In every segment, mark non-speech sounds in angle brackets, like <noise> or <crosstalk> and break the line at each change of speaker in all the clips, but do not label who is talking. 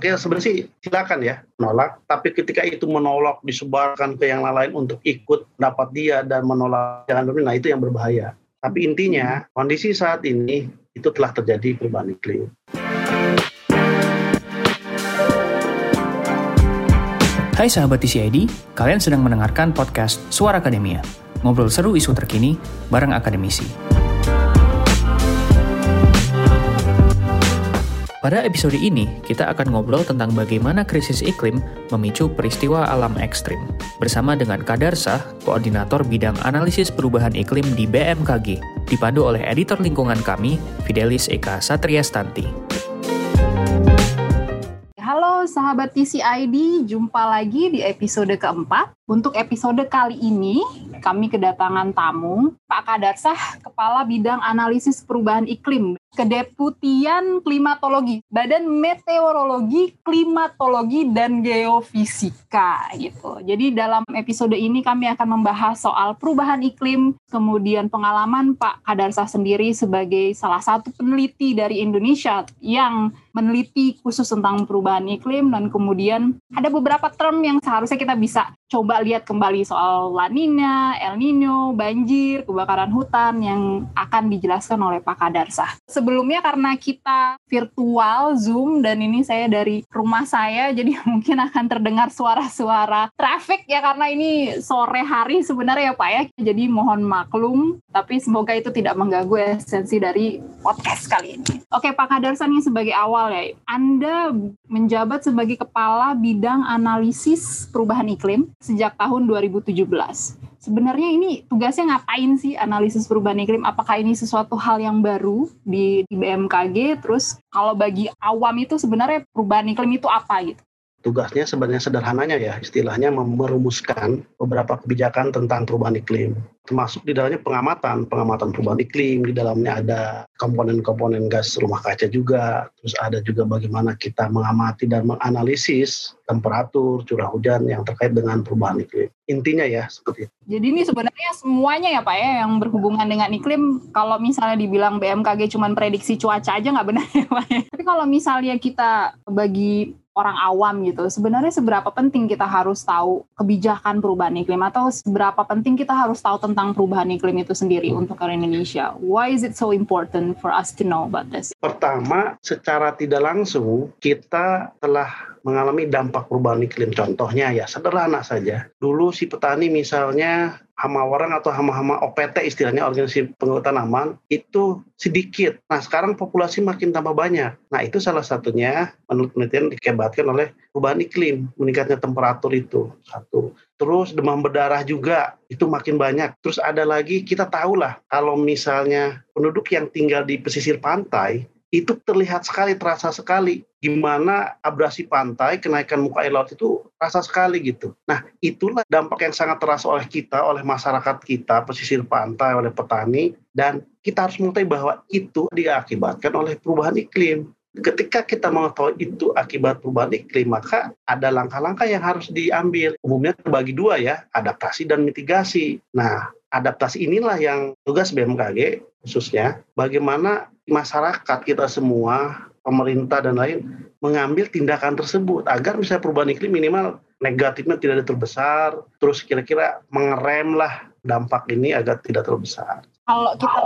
Oke, sebenarnya sih silakan ya menolak, tapi ketika itu menolak disebarkan ke yang lain untuk ikut dapat dia dan menolak jangan nah itu yang berbahaya. Tapi intinya kondisi saat ini itu telah terjadi perubahan iklim.
Hai sahabat TCID, kalian sedang mendengarkan podcast Suara Akademia. Ngobrol seru isu terkini bareng akademisi. Pada episode ini, kita akan ngobrol tentang bagaimana krisis iklim memicu peristiwa alam ekstrim. Bersama dengan Kadarsa, Koordinator Bidang Analisis Perubahan Iklim di BMKG, dipandu oleh editor lingkungan kami, Fidelis Eka Satria Stanti.
Halo sahabat TCID, jumpa lagi di episode keempat. Untuk episode kali ini, kami kedatangan tamu, Pak Kadarsah, Kepala Bidang Analisis Perubahan Iklim Kedeputian Klimatologi, Badan Meteorologi, Klimatologi dan Geofisika gitu. Jadi dalam episode ini kami akan membahas soal perubahan iklim, kemudian pengalaman Pak Kadarsa sendiri sebagai salah satu peneliti dari Indonesia yang meneliti khusus tentang perubahan iklim dan kemudian ada beberapa term yang seharusnya kita bisa coba lihat kembali soal La Nina, El Nino, banjir, kebakaran hutan yang akan dijelaskan oleh Pak Kadarsa sebelumnya karena kita virtual Zoom dan ini saya dari rumah saya <laughs> jadi mungkin akan terdengar suara-suara traffic ya karena ini sore hari sebenarnya ya Pak ya. Jadi mohon maklum tapi semoga itu tidak mengganggu esensi dari podcast kali ini. Oke Pak Kadarsan ini sebagai awal ya. Anda menjabat sebagai kepala bidang analisis perubahan iklim sejak tahun 2017 sebenarnya ini tugasnya ngapain sih analisis perubahan iklim? Apakah ini sesuatu hal yang baru di, di BMKG? Terus kalau bagi awam itu sebenarnya perubahan iklim itu apa gitu?
Tugasnya sebenarnya sederhananya ya, istilahnya merumuskan beberapa kebijakan tentang perubahan iklim termasuk di dalamnya pengamatan, pengamatan perubahan iklim, di dalamnya ada komponen-komponen gas rumah kaca juga, terus ada juga bagaimana kita mengamati dan menganalisis temperatur, curah hujan yang terkait dengan perubahan iklim. Intinya ya seperti itu.
Jadi ini sebenarnya semuanya ya Pak ya yang berhubungan dengan iklim, kalau misalnya dibilang BMKG cuma prediksi cuaca aja nggak benar ya Pak ya. Tapi kalau misalnya kita bagi orang awam gitu. Sebenarnya seberapa penting kita harus tahu kebijakan perubahan iklim atau seberapa penting kita harus tahu tentang perubahan iklim itu sendiri untuk orang Indonesia? Why is it so important for us to know about this?
Pertama, secara tidak langsung kita telah mengalami dampak perubahan iklim. Contohnya ya sederhana saja. Dulu si petani misalnya hama warang atau hama-hama OPT istilahnya organisasi pengelola tanaman itu sedikit. Nah sekarang populasi makin tambah banyak. Nah itu salah satunya menurut penelitian dikebatkan oleh perubahan iklim, meningkatnya temperatur itu satu. Terus demam berdarah juga itu makin banyak. Terus ada lagi kita tahulah kalau misalnya penduduk yang tinggal di pesisir pantai itu terlihat sekali, terasa sekali gimana abrasi pantai, kenaikan muka air laut itu terasa sekali gitu. Nah, itulah dampak yang sangat terasa oleh kita, oleh masyarakat kita, pesisir pantai, oleh petani, dan kita harus mengetahui bahwa itu diakibatkan oleh perubahan iklim. Ketika kita mengetahui itu akibat perubahan iklim, maka ada langkah-langkah yang harus diambil. Umumnya terbagi dua ya, adaptasi dan mitigasi. Nah, adaptasi inilah yang tugas BMKG khususnya bagaimana masyarakat kita semua, pemerintah dan lain mengambil tindakan tersebut agar misalnya perubahan iklim minimal negatifnya tidak terbesar, terus kira-kira mengerem lah dampak ini agar tidak terlalu besar.
Kalau kita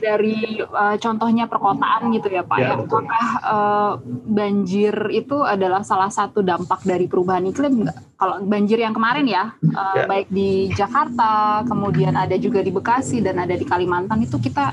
dari uh, contohnya perkotaan gitu ya Pak, ya, ya apakah uh, banjir itu adalah salah satu dampak dari perubahan iklim Kalau banjir yang kemarin ya, uh, ya, baik di Jakarta, kemudian ada juga di Bekasi dan ada di Kalimantan itu kita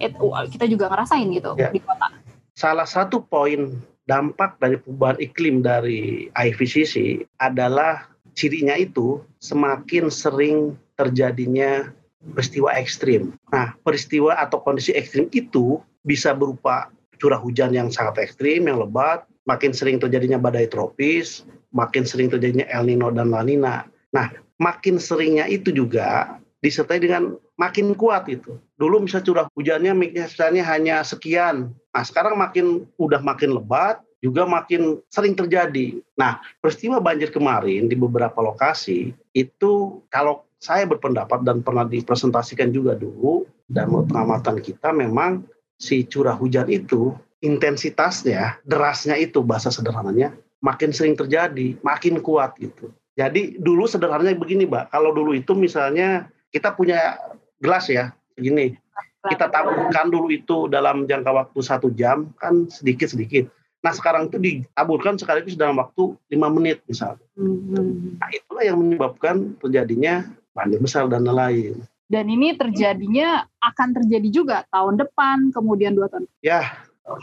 it, kita juga ngerasain gitu ya. di kota.
Salah satu poin dampak dari perubahan iklim dari IPCC adalah cirinya itu semakin sering terjadinya peristiwa ekstrim. Nah, peristiwa atau kondisi ekstrim itu bisa berupa curah hujan yang sangat ekstrim, yang lebat, makin sering terjadinya badai tropis, makin sering terjadinya El Nino dan La Nina. Nah, makin seringnya itu juga disertai dengan makin kuat itu. Dulu misalnya curah hujannya misalnya hanya sekian. Nah, sekarang makin udah makin lebat, juga makin sering terjadi. Nah, peristiwa banjir kemarin di beberapa lokasi itu kalau saya berpendapat dan pernah dipresentasikan juga dulu dan menurut pengamatan kita memang si curah hujan itu intensitasnya, derasnya itu bahasa sederhananya makin sering terjadi, makin kuat gitu. Jadi dulu sederhananya begini, Mbak. Kalau dulu itu misalnya kita punya gelas ya, begini. Kita taburkan dulu itu dalam jangka waktu satu jam, kan sedikit-sedikit. Nah sekarang itu ditaburkan sekaligus dalam waktu lima menit misalnya. Hmm. Nah itulah yang menyebabkan terjadinya banjir besar dan lain-lain.
Dan ini terjadinya akan terjadi juga tahun depan, kemudian dua tahun.
Ya,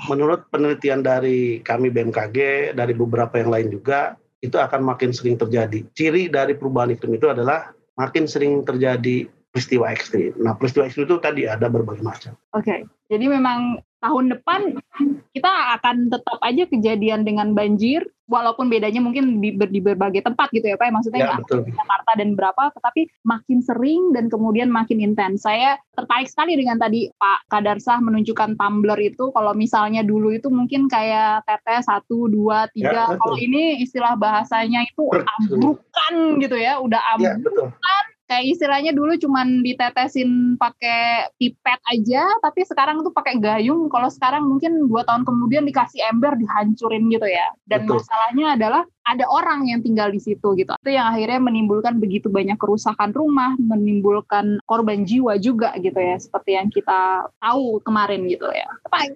menurut penelitian dari kami BMKG, dari beberapa yang lain juga, itu akan makin sering terjadi. Ciri dari perubahan iklim itu adalah makin sering terjadi peristiwa ekstrim. Nah, peristiwa ekstrim itu tadi ada berbagai macam.
Oke, okay. jadi memang tahun depan kita akan tetap aja kejadian dengan banjir walaupun bedanya mungkin di, di berbagai tempat gitu ya Pak maksudnya ya, nggak di Jakarta dan berapa tetapi makin sering dan kemudian makin intens. Saya tertarik sekali dengan tadi Pak Kadarsah menunjukkan tumbler itu. Kalau misalnya dulu itu mungkin kayak teteh satu dua tiga. Ya, kalau ini istilah bahasanya itu ambrukan gitu ya udah ya, ambrukan ya, kayak istilahnya dulu cuman ditetesin pakai pipet aja tapi sekarang tuh pakai gayung kalau sekarang mungkin dua tahun kemudian dikasih ember dihancurin gitu ya dan Betul. masalahnya adalah ada orang yang tinggal di situ gitu. Itu yang akhirnya menimbulkan begitu banyak kerusakan rumah, menimbulkan korban jiwa juga gitu ya, seperti yang kita tahu kemarin gitu ya.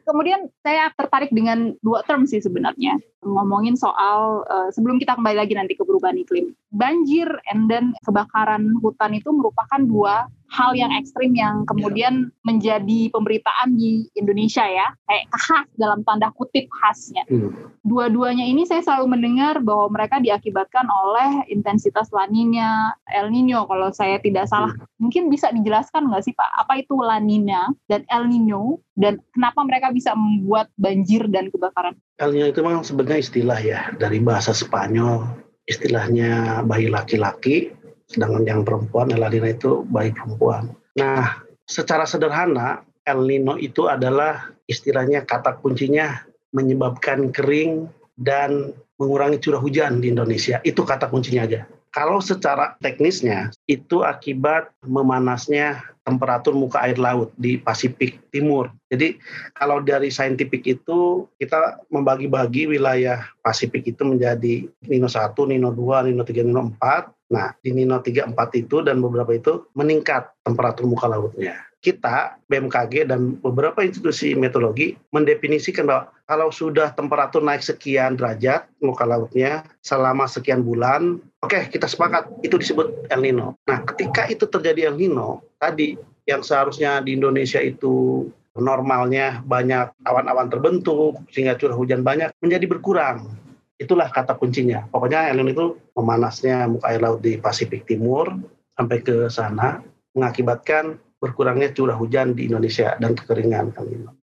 Kemudian saya tertarik dengan dua term sih sebenarnya. Ngomongin soal uh, sebelum kita kembali lagi nanti ke perubahan iklim. Banjir and then kebakaran hutan itu merupakan dua hal yang ekstrim yang kemudian yeah. menjadi pemberitaan di Indonesia ya kayak khas dalam tanda kutip khasnya. Hmm. Dua-duanya ini saya selalu mendengar bahwa mereka diakibatkan oleh intensitas La Nina, El Nino kalau saya tidak salah. Hmm. Mungkin bisa dijelaskan nggak sih Pak apa itu La Nina dan El Nino dan kenapa mereka bisa membuat banjir dan kebakaran?
El Nino itu memang sebenarnya istilah ya dari bahasa Spanyol istilahnya bayi laki-laki sedangkan yang perempuan El Nino itu bayi perempuan. Nah, secara sederhana El Nino itu adalah istilahnya kata kuncinya menyebabkan kering dan mengurangi curah hujan di Indonesia. Itu kata kuncinya aja. Kalau secara teknisnya itu akibat memanasnya temperatur muka air laut di Pasifik Timur. Jadi kalau dari saintifik itu kita membagi-bagi wilayah Pasifik itu menjadi Nino 1, Nino 2, Nino 3, Nino 4. Nah, di Nino 3, 4 itu dan beberapa itu meningkat temperatur muka lautnya kita BMKG dan beberapa institusi meteorologi mendefinisikan bahwa kalau sudah temperatur naik sekian derajat muka lautnya selama sekian bulan, oke okay, kita sepakat itu disebut El Nino. Nah, ketika itu terjadi El Nino, tadi yang seharusnya di Indonesia itu normalnya banyak awan-awan terbentuk sehingga curah hujan banyak menjadi berkurang. Itulah kata kuncinya. Pokoknya El Nino itu memanasnya muka air laut di Pasifik Timur sampai ke sana mengakibatkan berkurangnya curah hujan di Indonesia dan kekeringan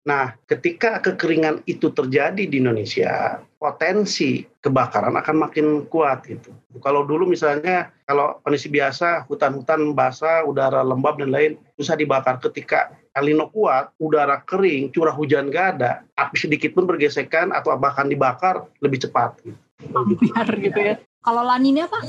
Nah, ketika kekeringan itu terjadi di Indonesia, potensi kebakaran akan makin kuat gitu. Kalau dulu misalnya kalau kondisi biasa hutan-hutan basah, udara lembab dan lain susah dibakar. Ketika El Nino kuat, udara kering, curah hujan gak ada, api sedikit pun bergesekan atau bahkan dibakar lebih cepat. Gitu.
Biar gitu ya. Kalau lanina apa?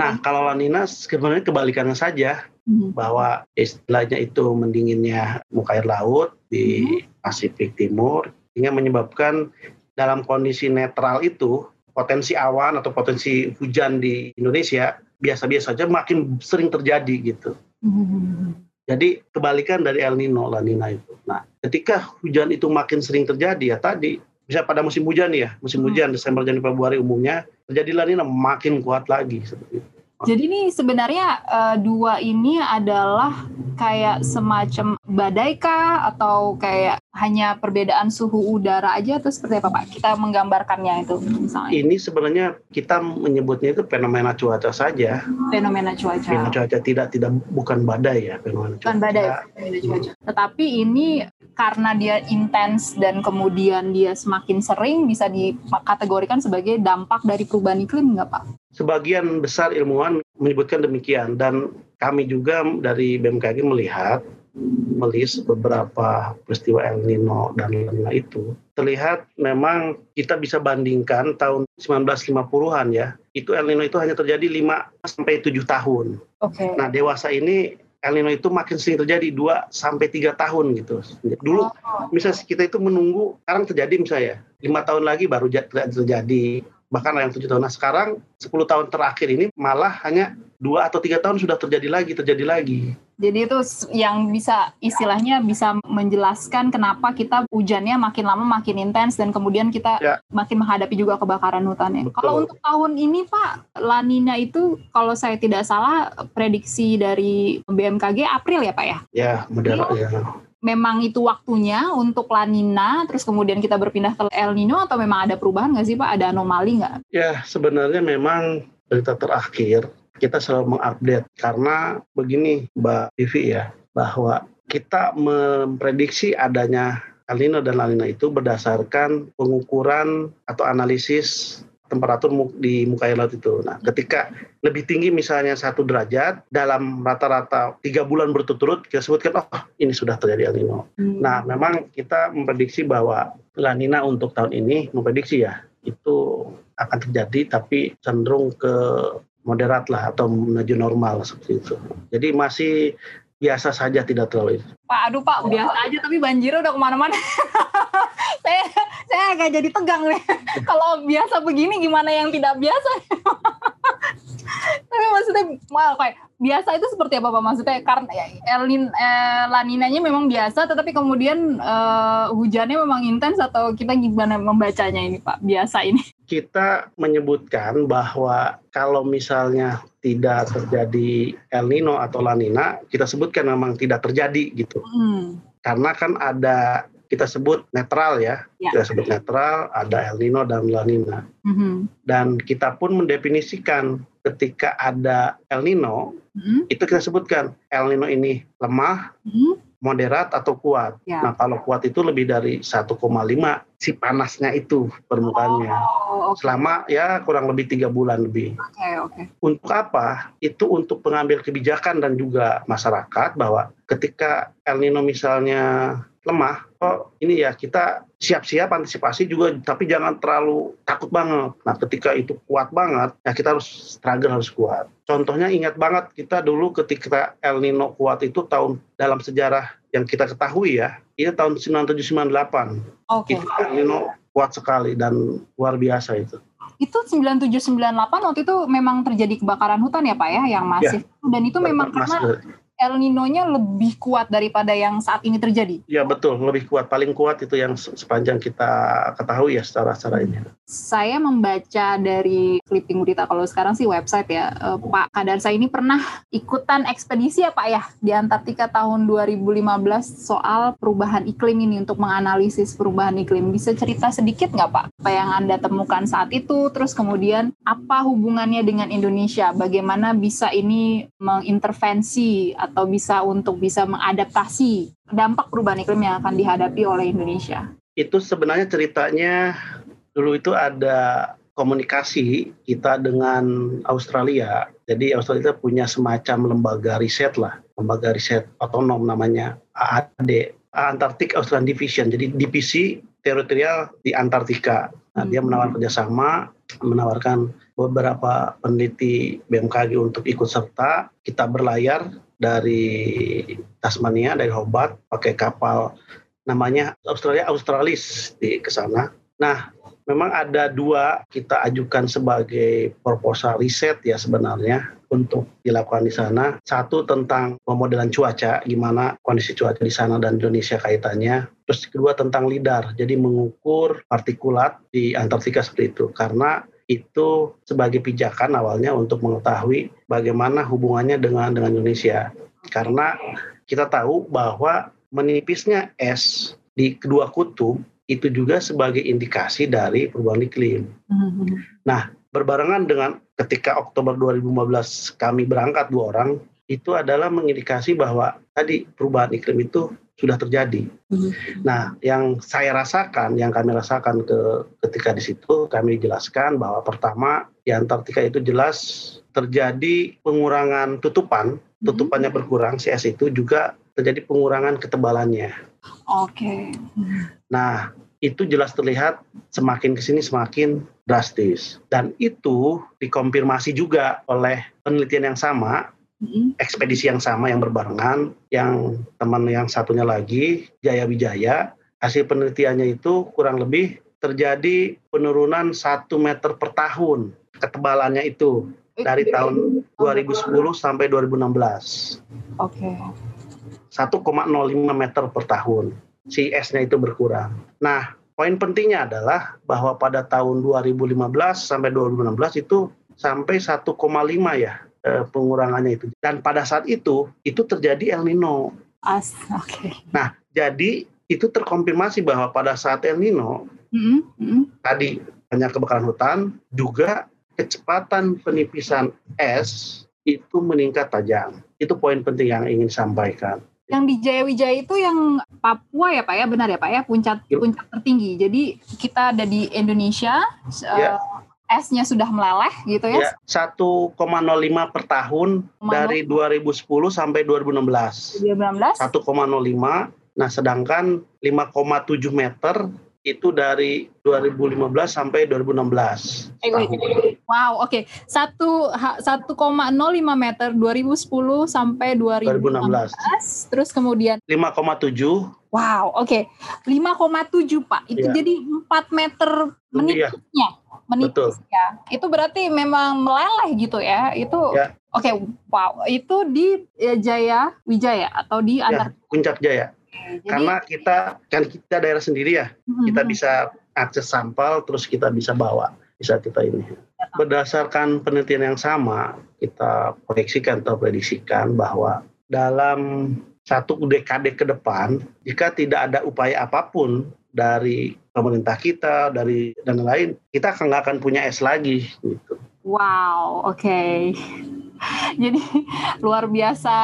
Nah, kalau lanina sebenarnya kebalikannya saja hmm. bahwa istilahnya itu mendinginnya muka air laut di hmm. Pasifik Timur sehingga menyebabkan dalam kondisi netral itu potensi awan atau potensi hujan di Indonesia biasa-biasa saja makin sering terjadi gitu. Hmm. Jadi kebalikan dari El Nino, La Nina itu. Nah, ketika hujan itu makin sering terjadi ya tadi bisa pada musim hujan ya, musim hmm. hujan Desember Januari Februari umumnya terjadi lanina makin kuat lagi seperti itu.
Jadi ini sebenarnya uh, dua ini adalah kayak semacam badai kah atau kayak hanya perbedaan suhu udara aja atau seperti apa Pak? Kita menggambarkannya itu misalnya.
Ini sebenarnya kita menyebutnya itu fenomena cuaca saja.
Fenomena cuaca.
Fenomena cuaca tidak tidak bukan badai ya fenomena
cuaca. Bukan badai, fenomena cuaca. Tetapi ini karena dia intens dan kemudian dia semakin sering bisa dikategorikan sebagai dampak dari perubahan iklim nggak Pak?
Sebagian besar ilmuwan menyebutkan demikian dan kami juga dari BMKG melihat melis beberapa peristiwa El Nino dan lain itu terlihat memang kita bisa bandingkan tahun 1950-an ya itu El Nino itu hanya terjadi 5 sampai 7 tahun. Okay. Nah, dewasa ini El Nino itu makin sering terjadi 2 sampai 3 tahun gitu. Dulu
Oh,
misalnya kita itu menunggu sekarang terjadi misalnya lima tahun lagi baru ja- terjadi bahkan yang tujuh tahun. Nah sekarang 10 tahun terakhir ini malah hanya dua atau tiga tahun sudah terjadi lagi terjadi lagi.
Jadi itu yang bisa istilahnya bisa menjelaskan kenapa kita hujannya makin lama makin intens dan kemudian kita
Ya.
makin menghadapi juga kebakaran hutannya.
Betul.
Kalau untuk tahun ini Pak, La Nina itu kalau saya tidak salah prediksi dari BMKG April ya Pak ya?
Ya moderat ya.
Memang itu waktunya untuk La Nina, terus kemudian kita berpindah ke El Nino atau memang ada perubahan nggak sih Pak? Ada anomali nggak?
Ya sebenarnya memang berita terakhir kita selalu mengupdate karena begini Mbak Vivi ya bahwa kita memprediksi adanya El dan La itu berdasarkan pengukuran atau analisis temperatur di muka air laut itu. Nah, ketika lebih tinggi misalnya satu derajat dalam rata-rata tiga bulan berturut-turut kita sebutkan oh ini sudah terjadi El Nino. Nah, memang kita memprediksi bahwa La Nina untuk tahun ini memprediksi ya itu akan terjadi tapi cenderung ke moderat lah atau menuju normal seperti itu. Jadi masih biasa saja tidak terlalu
Pak, aduh Pak, biasa aja tapi banjirnya udah ke mana-mana. <laughs> saya, saya agak jadi tegang nih. <laughs> Kalau biasa begini gimana yang tidak biasa? <laughs> tapi maksudnya, mal kayak biasa itu seperti apa Pak? Maksudnya karena ya, El Nin- eh, La Ninanya memang biasa, tetapi kemudian eh, hujannya memang intens atau kita gimana membacanya ini Pak? Biasa ini.
kita menyebutkan bahwa kalau misalnya tidak terjadi El Nino atau La Nina, kita sebutkan memang tidak terjadi gitu.
Hmm.
Karena kan ada kita sebut netral ya,
Ya.
kita sebut netral, ada El Nino dan La Nina.
Mhm.
Dan kita pun mendefinisikan ketika ada El Nino,
Mhm.
itu kita sebutkan El Nino ini lemah,
Mhm.
Moderat atau kuat.
Ya.
Nah kalau kuat itu lebih dari 1,5 si panasnya itu permukaannya.
Oh, oke,
Selama ya kurang lebih tiga bulan lebih.
oke, oke.
Untuk apa? Itu untuk pengambil kebijakan dan juga masyarakat bahwa ketika El Nino misalnya lemah, oh ini ya kita siap-siap antisipasi juga, tapi jangan terlalu takut banget. Nah ketika itu kuat banget, ya kita harus struggle harus kuat. Contohnya ingat banget kita dulu ketika El Nino kuat itu tahun dalam sejarah yang kita ketahui ya, itu tahun 9798.
Oke.
Itu El Nino kuat sekali dan luar biasa itu.
Itu 9798 waktu itu memang terjadi kebakaran hutan ya Pak ya yang masif. Dan itu memang karena El Nino-nya lebih kuat daripada yang saat ini terjadi.
Ya betul, lebih kuat, paling kuat itu yang se- sepanjang kita ketahui ya secara secara ini.
Saya membaca dari clipping berita kalau sekarang sih website ya, eh, Pak Kadarsa ini pernah ikutan ekspedisi ya Pak ya di Antartika tahun 2015 soal perubahan iklim ini untuk menganalisis perubahan iklim. Bisa cerita sedikit nggak Pak apa yang Anda temukan saat itu, terus kemudian apa hubungannya dengan Indonesia? Bagaimana bisa ini mengintervensi atau bisa untuk bisa mengadaptasi dampak perubahan iklim yang akan dihadapi oleh Indonesia?
Itu sebenarnya ceritanya dulu itu ada komunikasi kita dengan Australia. Jadi Australia itu punya semacam lembaga riset lah, lembaga riset otonom namanya AAD, Antarctic Australian Division. Jadi divisi teritorial di Antartika. Nah, dia
Hmm.
menawarkan kerjasama, menawarkan beberapa peneliti BMKG untuk ikut serta. Kita berlayar dari Tasmania, dari Hobart, pakai kapal namanya Australia Australis di ke sana. Nah, memang ada dua kita ajukan sebagai proposal riset ya sebenarnya untuk dilakukan di sana. Satu tentang pemodelan cuaca, gimana kondisi cuaca di sana dan Indonesia kaitannya. Terus kedua tentang lidar, jadi mengukur partikulat di Antartika seperti itu. Karena itu sebagai pijakan awalnya untuk mengetahui bagaimana hubungannya dengan dengan Indonesia. Karena kita tahu bahwa menipisnya es di kedua kutub itu juga sebagai indikasi dari perubahan iklim. Berbarengan dengan ketika Oktober 2015 kami berangkat dua orang, itu adalah mengindikasi bahwa tadi perubahan iklim itu sudah terjadi. Nah, yang saya rasakan, yang kami rasakan ke ketika di situ, kami jelaskan bahwa pertama di Antartika itu jelas terjadi pengurangan tutupan, tutupannya berkurang, es itu juga terjadi pengurangan ketebalannya.
Oke.
Nah, itu jelas terlihat semakin ke sini semakin drastis. Dan itu dikonfirmasi juga oleh penelitian yang sama hmm. Ekspedisi yang sama yang berbarengan, yang teman yang satunya lagi Jaya Wijaya, hasil penelitiannya itu kurang lebih terjadi penurunan satu meter per tahun ketebalannya itu dari tahun 2010 sampai 2016.
Oke. Okay.
1,05 meter per tahun. Si S-nya itu berkurang. Nah, poin pentingnya adalah bahwa pada tahun 2015 sampai 2016 itu sampai 1,5 ya eh, pengurangannya itu. Dan pada saat itu itu terjadi El Nino.
As, oke. Okay.
Nah, jadi itu terkonfirmasi bahwa pada saat El Nino mm -hmm. tadi banyak kebakaran hutan, juga kecepatan penipisan es itu meningkat tajam. Itu poin penting yang ingin sampaikan.
Yang di Jayawijaya itu yang Papua ya Pak ya, benar ya Pak ya, puncak Yuk. puncak tertinggi. Jadi kita ada di Indonesia, ya. uh, esnya sudah meleleh gitu ya? ya
1,05 per tahun 0. dari 2010 sampai 2016.
2016? 1,05.
Nah, sedangkan 5,7 meter itu dari 2015 sampai 2016. Eh,
wow, oke. Okay. Satu 1,05 meter 2010 sampai 2016. 2016. Terus kemudian
5,7.
Wow, oke. Okay. 5,7 Pak. Itu ya. jadi 4 meter menitnya. Ya. Menit ya. Itu berarti memang meleleh gitu ya. Itu ya. Oke, okay, wow. Itu di ya, Jaya Wijaya atau di ya, Antar
Puncak Jaya. Jadi, Karena kita kan kita daerah sendiri ya, hmm. kita bisa akses sampel terus kita bisa bawa, bisa kita ini. Berdasarkan penelitian yang sama, kita proyeksikan atau prediksikan bahwa dalam satu dekade ke depan, jika tidak ada upaya apa pun dari pemerintah kita, dari dan lain, kita nggak akan punya es lagi. Gitu.
Wow, oke. Okay. Jadi luar biasa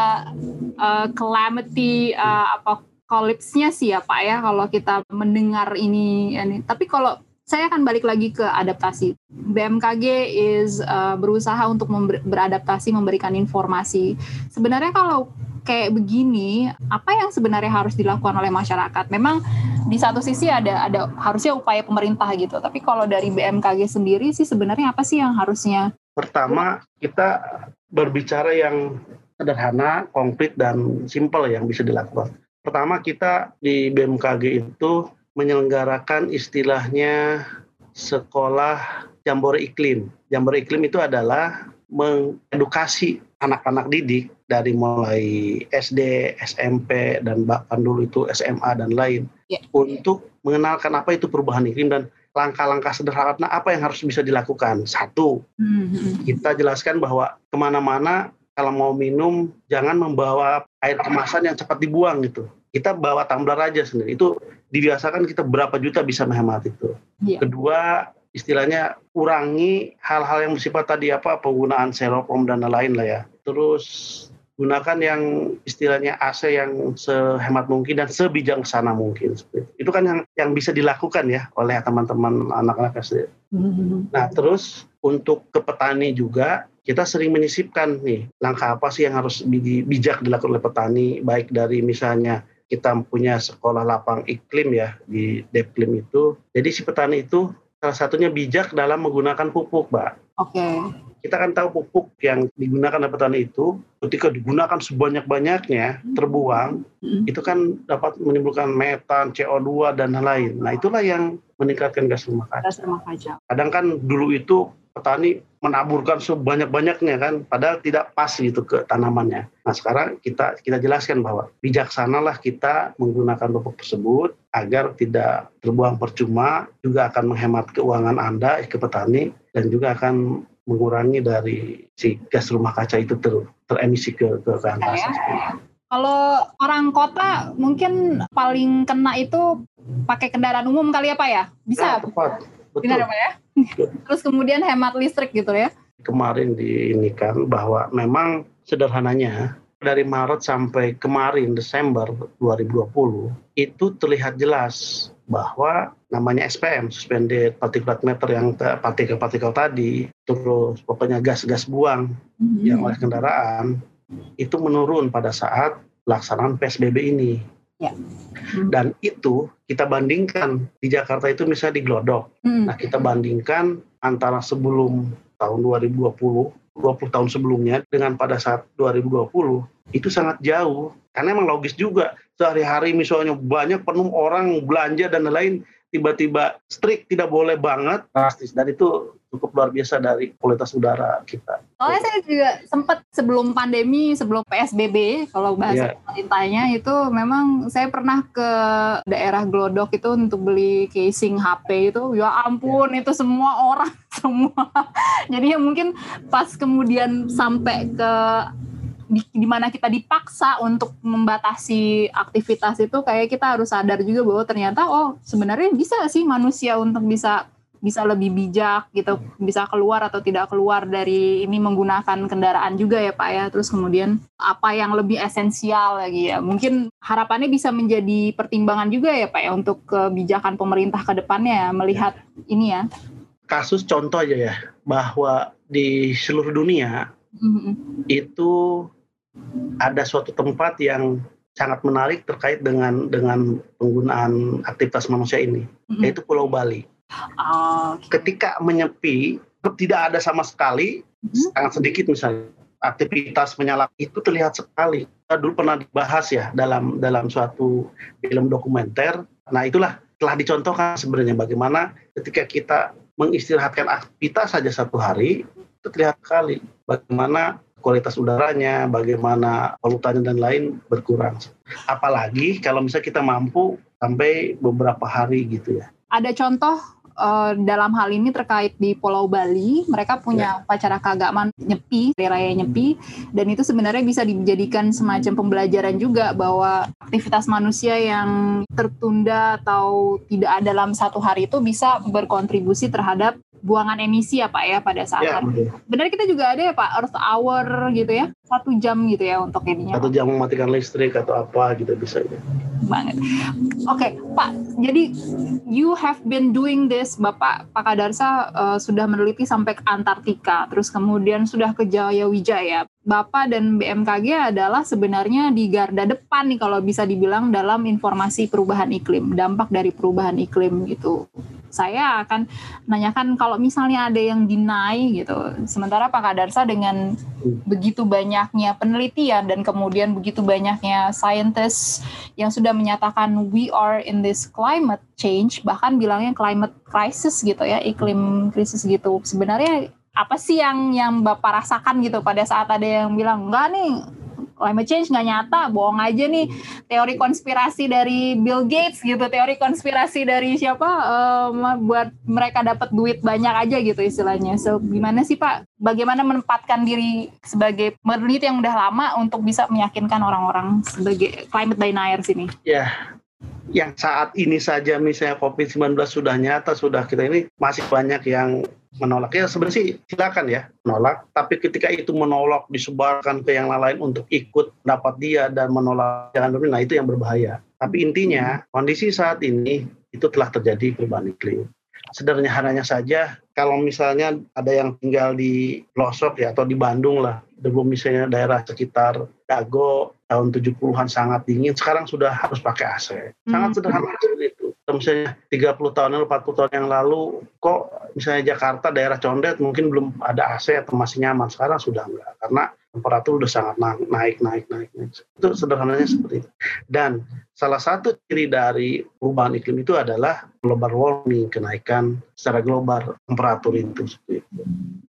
uh, calamity uh, apa kolapsnya sih ya Pak ya kalau kita mendengar ini, ini. Tapi kalau saya akan balik lagi ke adaptasi. BMKG is uh, berusaha untuk beradaptasi, memberikan informasi. Sebenarnya kalau kayak begini, apa yang sebenarnya harus dilakukan oleh masyarakat? Memang di satu sisi ada ada harusnya upaya pemerintah gitu. Tapi kalau dari BMKG sendiri sih sebenarnya apa sih yang harusnya?
Pertama, kita berbicara yang sederhana, konkret dan simpel yang bisa dilakukan. Pertama kita di BMKG itu menyelenggarakan istilahnya sekolah jambore iklim. Jambore iklim itu adalah mengedukasi anak-anak didik dari mulai SD, SMP, dan bahkan dulu itu SMA dan lain ya. untuk mengenalkan apa itu perubahan iklim dan langkah-langkah sederhana apa yang harus bisa dilakukan. Satu, mm-hmm. kita jelaskan bahwa ke mana-mana kalau mau minum jangan membawa air kemasan yang cepat dibuang gitu. Kita bawa tumbler aja sendiri. Itu dibiasakan kita berapa juta bisa menghemat itu. Yeah. Kedua, istilahnya kurangi hal-hal yang bersifat tadi apa penggunaan seropom dan lain-lain lah ya. Terus gunakan yang istilahnya AC yang sehemat mungkin dan sebijaksana mungkin. Itu kan yang yang bisa dilakukan ya oleh teman-teman anak-anak SD. Mm-hmm. Nah terus untuk ke petani juga kita sering menyisipkan nih langkah apa sih yang harus bijak dilakukan oleh petani baik dari misalnya kita punya sekolah lapang iklim ya di Depklim itu. Jadi si petani itu salah satunya bijak dalam menggunakan pupuk, Mbak.
Oke. Okay.
Kita kan tahu pupuk yang digunakan oleh petani itu ketika digunakan sebanyak-banyaknya terbuang, hmm. itu kan dapat menimbulkan metan, CO2 dan lain. Nah, itulah yang meningkatkan gas rumah kaca. Gas rumah kaca. Kadang kan dulu itu petani menaburkan sebanyak-banyaknya kan padahal tidak pas gitu ke tanamannya. Nah, sekarang kita kita jelaskan bahwa bijaksanalah kita menggunakan pupuk tersebut agar tidak terbuang percuma, juga akan menghemat keuangan Anda ke petani dan juga akan mengurangi dari si gas rumah kaca itu ter, teremisi ke ke angkasa.
Kalau orang kota mungkin paling kena itu pakai kendaraan umum kali apa ya? Bisa? Nah, tepat. Betul. Benar apa ya? <laughs> Terus kemudian hemat listrik gitu ya?
Kemarin diinikan bahwa memang sederhananya dari Maret sampai kemarin Desember 2020 itu terlihat jelas bahwa namanya SPM suspended particulate matter yang partikel-partikel tadi terus pokoknya gas-gas buang hmm. yang oleh kendaraan itu menurun pada saat pelaksanaan PSBB ini Ya. Dan itu kita bandingkan di Jakarta itu misalnya di Glodok. Hmm. Nah kita bandingkan antara sebelum tahun 2020 20 tahun sebelumnya dengan pada saat 2020 itu sangat jauh. Karena emang logis juga sehari-hari misalnya banyak penuh orang belanja dan lain-lain tiba-tiba strict tidak boleh banget drastis dan itu cukup luar biasa dari kualitas udara kita.
Soalnya saya juga sempat sebelum pandemi, sebelum PSBB, kalau bahasa yeah. pemerintahnya itu memang saya pernah ke daerah Glodok itu untuk beli casing HP itu, ya ampun yeah. itu semua orang <laughs> semua. Jadi ya mungkin pas kemudian sampai ke di, di mana kita dipaksa untuk membatasi aktivitas itu kayak kita harus sadar juga bahwa ternyata oh sebenarnya bisa sih manusia untuk bisa bisa lebih bijak gitu bisa keluar atau tidak keluar dari ini menggunakan kendaraan juga ya Pak ya. Terus kemudian apa yang lebih esensial lagi ya? Mungkin harapannya bisa menjadi pertimbangan juga ya Pak ya untuk kebijakan pemerintah ke depannya ya, melihat ini ya.
Kasus contoh aja ya bahwa di seluruh dunia mm -hmm. itu ada suatu tempat yang sangat menarik terkait dengan dengan penggunaan aktivitas manusia ini, mm-hmm. yaitu Pulau Bali. Oh, okay. Ketika menyepi, tidak ada sama sekali, mm-hmm. sangat sedikit misalnya aktivitas menyala itu terlihat sekali. Kita dulu pernah dibahas ya dalam dalam suatu film dokumenter. Nah itulah telah dicontohkan sebenarnya bagaimana ketika kita mengistirahatkan aktivitas saja satu hari itu terlihat sekali bagaimana kualitas udaranya, bagaimana polutannya dan lain berkurang. Apalagi kalau misalnya kita mampu sampai beberapa hari gitu ya.
Ada contoh uh, dalam hal ini terkait di Pulau Bali, mereka punya ya. upacara keagamaan Nyepi, Hari Raya Nyepi, dan itu sebenarnya bisa dijadikan semacam pembelajaran juga bahwa aktivitas manusia yang tertunda atau tidak ada dalam satu hari itu bisa berkontribusi terhadap buangan emisi ya Pak ya pada saat ya, benar kita juga ada ya Pak Earth Hour gitu ya satu jam gitu ya untuk ininya
satu jam mematikan listrik atau apa gitu bisa ya.
banget. Oke okay, Pak jadi you have been doing this Bapak Pak Kadarsa uh, sudah meneliti sampai ke Antartika terus kemudian sudah ke Jaya Wijaya Bapak dan BMKG adalah sebenarnya di garda depan nih kalau bisa dibilang dalam informasi perubahan iklim dampak dari perubahan iklim gitu saya akan nanyakan kalau misalnya ada yang deny gitu. Sementara Pak Kadarsa dengan begitu banyaknya penelitian dan kemudian begitu banyaknya scientists yang sudah menyatakan we are in this climate change, bahkan bilangnya climate crisis gitu ya, iklim krisis gitu. Sebenarnya apa sih yang yang Bapak rasakan gitu pada saat ada yang bilang enggak nih climate change nggak nyata, bohong aja nih teori konspirasi dari Bill Gates gitu, teori konspirasi dari siapa um, buat mereka dapat duit banyak aja gitu istilahnya. So gimana sih Pak? Bagaimana menempatkan diri sebagai peneliti yang udah lama untuk bisa meyakinkan orang-orang sebagai climate deniers ini?
Ya, yang saat ini saja misalnya COVID-19 sudah nyata, sudah kita ini masih banyak yang menolak. Ya sebenarnya sih silakan ya menolak. Tapi ketika itu menolak disebarkan ke yang lain untuk ikut dapat dia dan menolak jangan berpikir nah itu yang berbahaya. Tapi intinya kondisi saat ini itu telah terjadi perubahan iklim. Sederhananya saja kalau misalnya ada yang tinggal di pelosok ya atau di Bandung lah dulu misalnya daerah sekitar Dago tahun 70-an sangat dingin sekarang sudah harus pakai AC sangat hmm. sederhana itu misalnya 30 tahun lalu, 40 tahun yang lalu, kok misalnya Jakarta, daerah Condet mungkin belum ada AC atau masih nyaman. Sekarang sudah enggak, karena temperatur udah sangat naik, naik, naik, naik. Itu sederhananya seperti itu. Dan salah satu ciri dari perubahan iklim itu adalah global warming, kenaikan secara global temperatur itu. Seperti itu.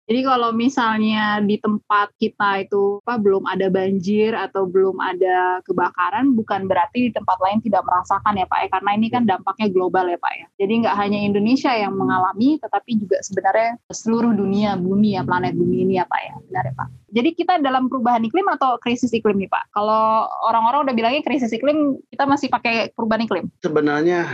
Jadi kalau misalnya di tempat kita itu apa belum ada banjir atau belum ada kebakaran, bukan berarti di tempat lain tidak merasakan ya Pak ya, karena ini kan dampaknya global ya Pak ya. Jadi nggak hanya Indonesia yang mengalami, tetapi juga sebenarnya seluruh dunia bumi ya planet bumi ini ya Pak ya, benar ya Pak. Jadi kita dalam perubahan iklim atau krisis iklim nih Pak? Kalau orang-orang udah bilangnya krisis iklim, kita masih pakai perubahan iklim?
Sebenarnya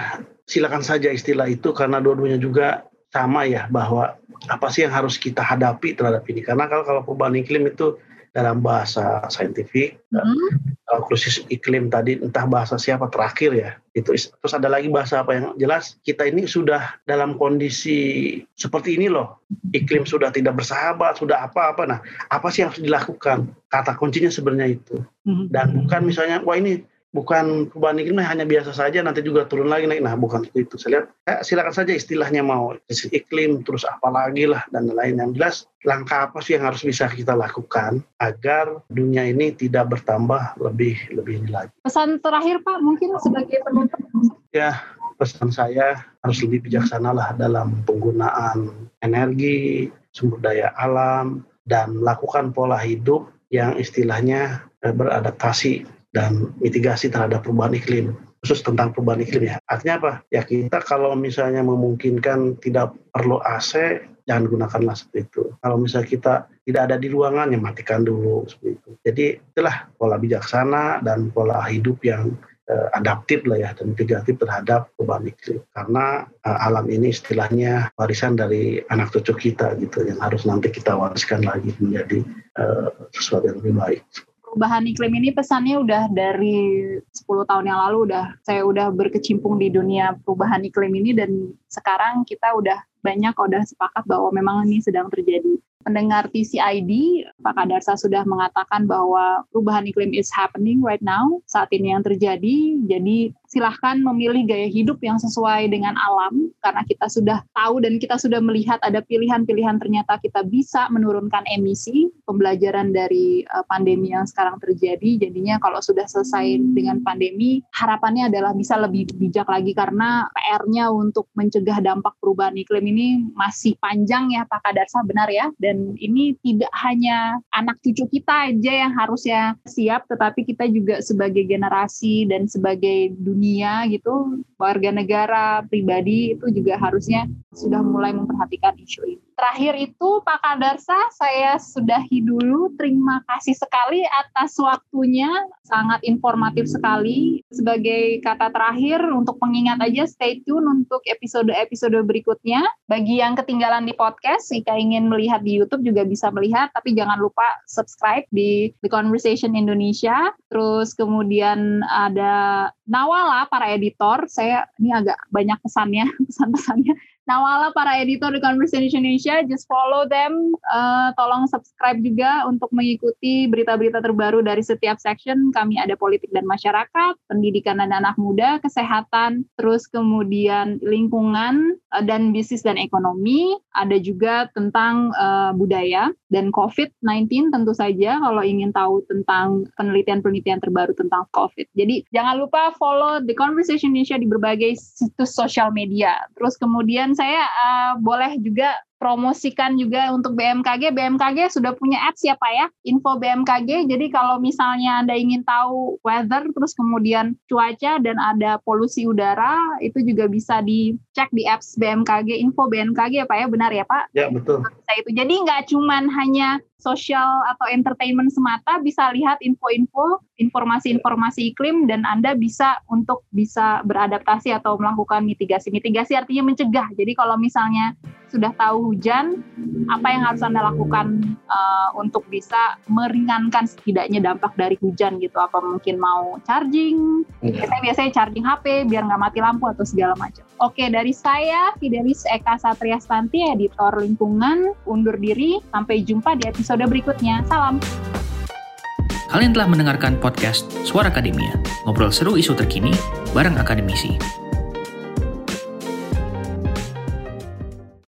silakan saja istilah itu karena dua-duanya juga sama ya bahwa apa sih yang harus kita hadapi terhadap ini? Karena kalau kalau perubahan iklim itu dalam bahasa saintifik mm-hmm. kalau krisis iklim tadi entah bahasa siapa terakhir ya itu terus ada lagi bahasa apa yang jelas kita ini sudah dalam kondisi seperti ini loh. Iklim sudah tidak bersahabat sudah apa-apa. Nah apa sih yang harus dilakukan? Kata kuncinya sebenarnya itu. Mm-hmm. dan bukan misalnya wah ini bukan perubahan iklim hanya biasa saja nanti juga turun lagi naik. Nah bukan seperti itu. Saya lihat eh, silakan saja istilahnya mau iklim terus apa lagi lah dan lain yang jelas langkah apa sih yang harus bisa kita lakukan agar dunia ini tidak bertambah lebih lebih ini lagi.
Pesan terakhir Pak mungkin sebagai penutup.
Ya pesan saya harus lebih bijaksana lah dalam penggunaan energi, sumber daya alam, dan lakukan pola hidup yang istilahnya eh, beradaptasi dan mitigasi terhadap perubahan iklim khusus tentang perubahan iklim ya. Artinya apa? Ya kita kalau misalnya memungkinkan tidak perlu AC, jangan gunakanlah seperti itu. Kalau misalnya kita tidak ada di ruangan, ya matikan dulu seperti itu. Jadi itulah pola bijaksana dan pola hidup yang uh, adaptif lah ya dan mitigatif terhadap perubahan iklim karena uh, alam ini istilahnya warisan dari anak cucu kita gitu yang harus nanti kita wariskan lagi menjadi uh, sesuatu yang lebih baik
perubahan iklim ini pesannya udah dari 10 tahun yang lalu udah saya udah berkecimpung di dunia perubahan iklim ini dan sekarang kita udah banyak udah sepakat bahwa memang ini sedang terjadi pendengar TCID, Pak Kadarsa sudah mengatakan bahwa perubahan iklim is happening right now, saat ini yang terjadi. Jadi silahkan memilih gaya hidup yang sesuai dengan alam, karena kita sudah tahu dan kita sudah melihat ada pilihan-pilihan ternyata kita bisa menurunkan emisi, pembelajaran dari uh, pandemi yang sekarang terjadi. Jadinya kalau sudah selesai dengan pandemi, harapannya adalah bisa lebih bijak lagi karena PR-nya untuk mencegah dampak perubahan iklim ini masih panjang ya Pak Kadarsa, benar ya? Dan ini tidak hanya anak cucu kita aja yang harusnya siap tetapi kita juga sebagai generasi dan sebagai dunia gitu warga negara pribadi itu juga harusnya sudah mulai memperhatikan isu ini Terakhir itu Pak Kadarsa, saya sudahi dulu. Terima kasih sekali atas waktunya, sangat informatif sekali. Sebagai kata terakhir, untuk pengingat aja, stay tune untuk episode-episode berikutnya. Bagi yang ketinggalan di podcast, jika ingin melihat di YouTube juga bisa melihat, tapi jangan lupa subscribe di The Conversation Indonesia. Terus kemudian ada Nawala, para editor. Saya ini agak banyak pesannya, <laughs> pesan-pesannya Nawala para editor di Conversation Indonesia, just follow them. Uh, tolong subscribe juga untuk mengikuti berita-berita terbaru dari setiap section. Kami ada politik dan masyarakat, pendidikan dan anak muda, kesehatan, terus kemudian lingkungan uh, dan bisnis dan ekonomi. Ada juga tentang uh, budaya dan COVID-19 tentu saja kalau ingin tahu tentang penelitian-penelitian terbaru tentang COVID. Jadi jangan lupa follow The Conversation Indonesia di berbagai situs sosial media. Terus kemudian saya uh, boleh juga promosikan juga untuk BMKG. BMKG sudah punya ads ya Pak ya, info BMKG. Jadi kalau misalnya Anda ingin tahu weather, terus kemudian cuaca dan ada polusi udara, itu juga bisa dicek di apps BMKG, info BMKG ya Pak ya, benar ya Pak?
Ya betul.
Bisa itu. Jadi nggak cuman hanya sosial atau entertainment semata, bisa lihat info-info, informasi-informasi iklim, dan Anda bisa untuk bisa beradaptasi atau melakukan mitigasi. Mitigasi artinya mencegah. Jadi kalau misalnya sudah tahu hujan, apa yang harus Anda lakukan uh, untuk bisa meringankan setidaknya dampak dari hujan gitu? Apa mungkin mau charging? Yeah. Kita biasanya charging HP biar nggak mati lampu atau segala macam. Oke, dari saya Fidelis Eka Satria Stanti, editor lingkungan, undur diri. Sampai jumpa di episode berikutnya. Salam.
Kalian telah mendengarkan podcast Suara Akademia, ngobrol seru isu terkini bareng akademisi.